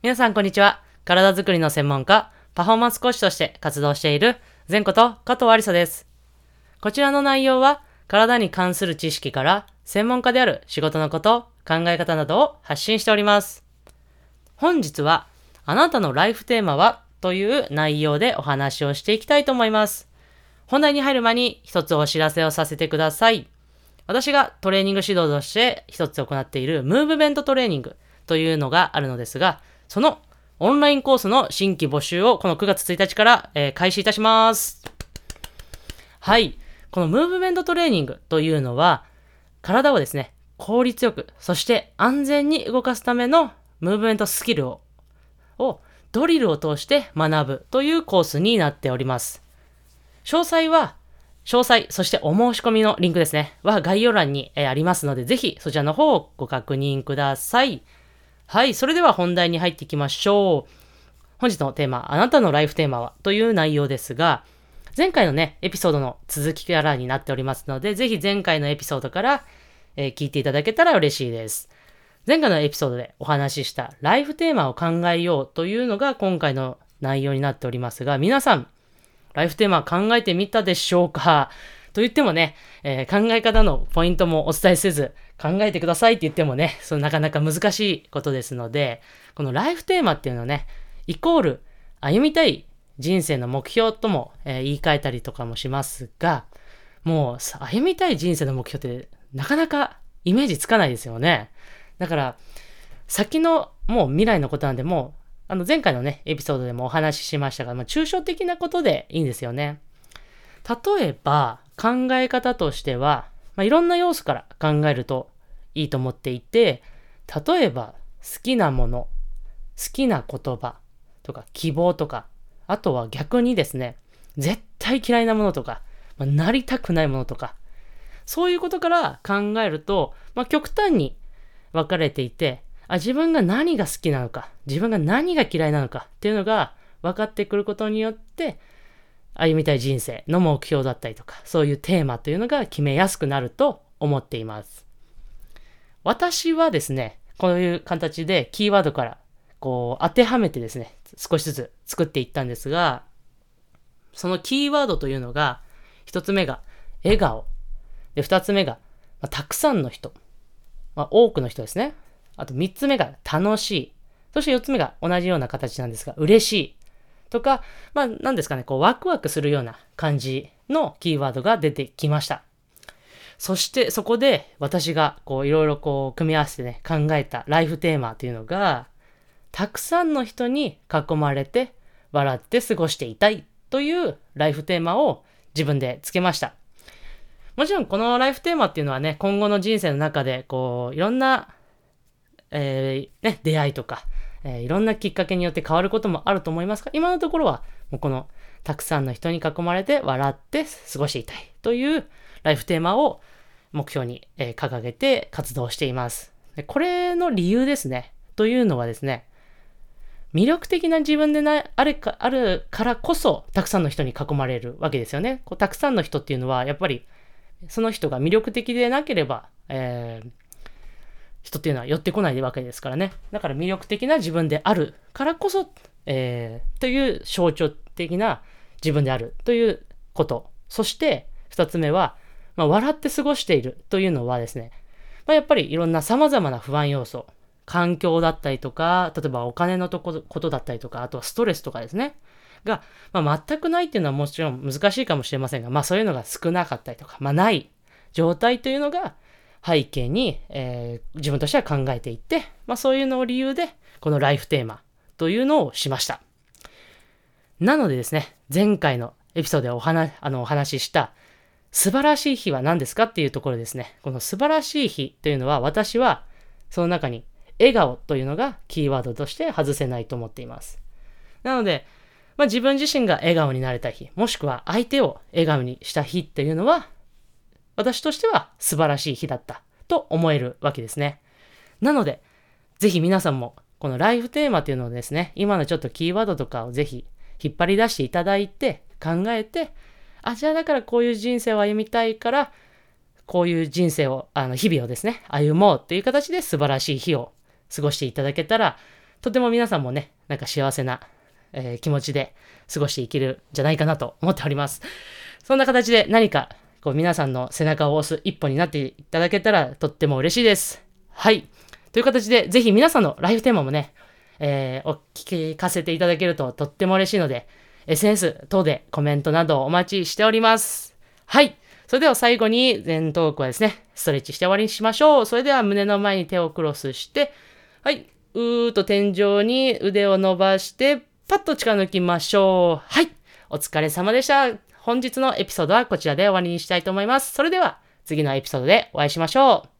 皆さんこんにちは。体づくりの専門家、パフォーマンス講師として活動している、前こと加藤ありさです。こちらの内容は、体に関する知識から、専門家である仕事のこと、考え方などを発信しております。本日は、あなたのライフテーマはという内容でお話をしていきたいと思います。本題に入る前に一つお知らせをさせてください。私がトレーニング指導として一つ行っているムーブメントトレーニングというのがあるのですが、そのオンラインコースの新規募集をこの9月1日から、えー開始いたします。はい。このムーブメントトレーニングというのは、体をですね、効率よく、そして安全に動かすためのムーブメントスキルを、をドリルを通して学ぶというコースになっております。詳細は、詳細、そしてお申し込みのリンクですね、は概要欄に、えありますので、ぜひそちらの方をご確認ください。はい、それでは本題に入っていきましょう。本日のテーマ、あなたのライフテーマは？という内容ですが、前回のね、エピソードの続きからになっておりますので、ぜひ前回のエピソードから、えー聞いていただけたら嬉しいです。前回のエピソードでお話ししたライフテーマを考えようというのが今回の内容になっておりますが、皆さん、ライフテーマ考えてみたでしょうか？と言ってもね、えー考え方のポイントもお伝えせず、考えてくださいって言ってもね、そのなかなか難しいことですので、このライフテーマっていうのね、イコール歩みたい人生の目標とも、えー言い換えたりとかもしますが、もう歩みたい人生の目標ってなかなかイメージつかないですよね。だから、先のもう未来のことなんで、もう、あの前回のね、エピソードでもお話ししましたが、まあ、抽象的なことでいいんですよね。例えば、考え方としては、まあ、いろんな要素から考えるといいと思っていて、例えば、好きなもの、好きな言葉とか希望とか、あとは逆にですね、絶対嫌いなものとか、まあ、なりたくないものとか、そういうことから考えると、まあ、極端に分かれていて、あ、自分が何が好きなのか、自分が何が嫌いなのかっていうのが分かってくることによって、歩みたい人生の目標だったりとか、そういうテーマというのが決めやすくなると思っています。私はですね、こういう形でキーワードからこう当てはめてですね、少しずつ作っていったんですが、そのキーワードというのが、一つ目が笑顔。で、二つ目が、まあたくさんの人。まあ、多くの人ですね。あと三つ目が楽しい。そして四つ目が同じような形なんですが、嬉しい。とか、まあ、なんですかね、こう、ワクワクするような感じのキーワードが出てきました。そして、そこで私が、こう、いろいろこう、組み合わせてね、考えたライフテーマというのが、たくさんの人に囲まれて、笑って過ごしていたいというライフテーマを自分でつけました。もちろん、このライフテーマっていうのはね、今後の人生の中で、こう、いろんな、えーね、出会いとか、えーいろんなきっかけによって変わることもあると思いますが、今のところは、もうこの、たくさんの人に囲まれて笑って過ごしていたいというライフテーマを目標に、えー掲げて活動しています。でこれの理由ですね。というのはですね、魅力的な自分でなあれかあるからこそ、たくさんの人に囲まれるわけですよね。こうたくさんの人っていうのは、やっぱり、その人が魅力的でなければ、えー人っていうのは寄ってこないわけですからね。だから魅力的な自分であるからこそ、えーという象徴的な自分であるということ。そして、二つ目は、まあ、笑って過ごしているというのはですね、まあ、やっぱりいろんな様々な不安要素、環境だったりとか、例えばお金のとこことだったりとか、あとはストレスとかですね。が、まあ、全くないっていうのはもちろん難しいかもしれませんが、まあそういうのが少なかったりとか、まあない状態というのが背景に、えー自分としては考えていって、まあそういうのを理由で、このライフテーマというのをしました。なのでですね、前回のエピソードでお話あのお話しした素晴らしい日は何ですかっていうところですね。この素晴らしい日というのは私はその中に笑顔というのがキーワードとして外せないと思っています。なので、まあ、自分自身が笑顔になれた日、もしくは相手を笑顔にした日っていうのは、私としては素晴らしい日だったと思えるわけですね。なので、ぜひ皆さんもこのライフテーマっていうのをですね、今のちょっとキーワードとかをぜひ引っ張り出していただいて、考えて、あ、じゃあだからこういう人生を歩みたいから、こういう人生を、あの、日々をですね、歩もうっていう形で素晴らしい日を過ごしていただけたら、とても皆さんもね、なんか幸せな、えー気持ちで過ごしていけるんじゃないかなと思っております。そんな形で何かこう皆さんの背中を押す一歩になっていただけたらとっても嬉しいです。はい。という形で、ぜひ皆さんのライフテーマもね、えーお聞かせていただけるととっても嬉しいので、SNS 等でコメントなどお待ちしております。はい。それでは最後に前トークはですね、ストレッチして終わりにしましょう。それでは胸の前に手をクロスして、はい。うーっと天井に腕を伸ばして、パッと力抜きましょう。はい。お疲れ様でした。本日のエピソードはこちらで終わりにしたいと思います。それでは次のエピソードでお会いしましょう。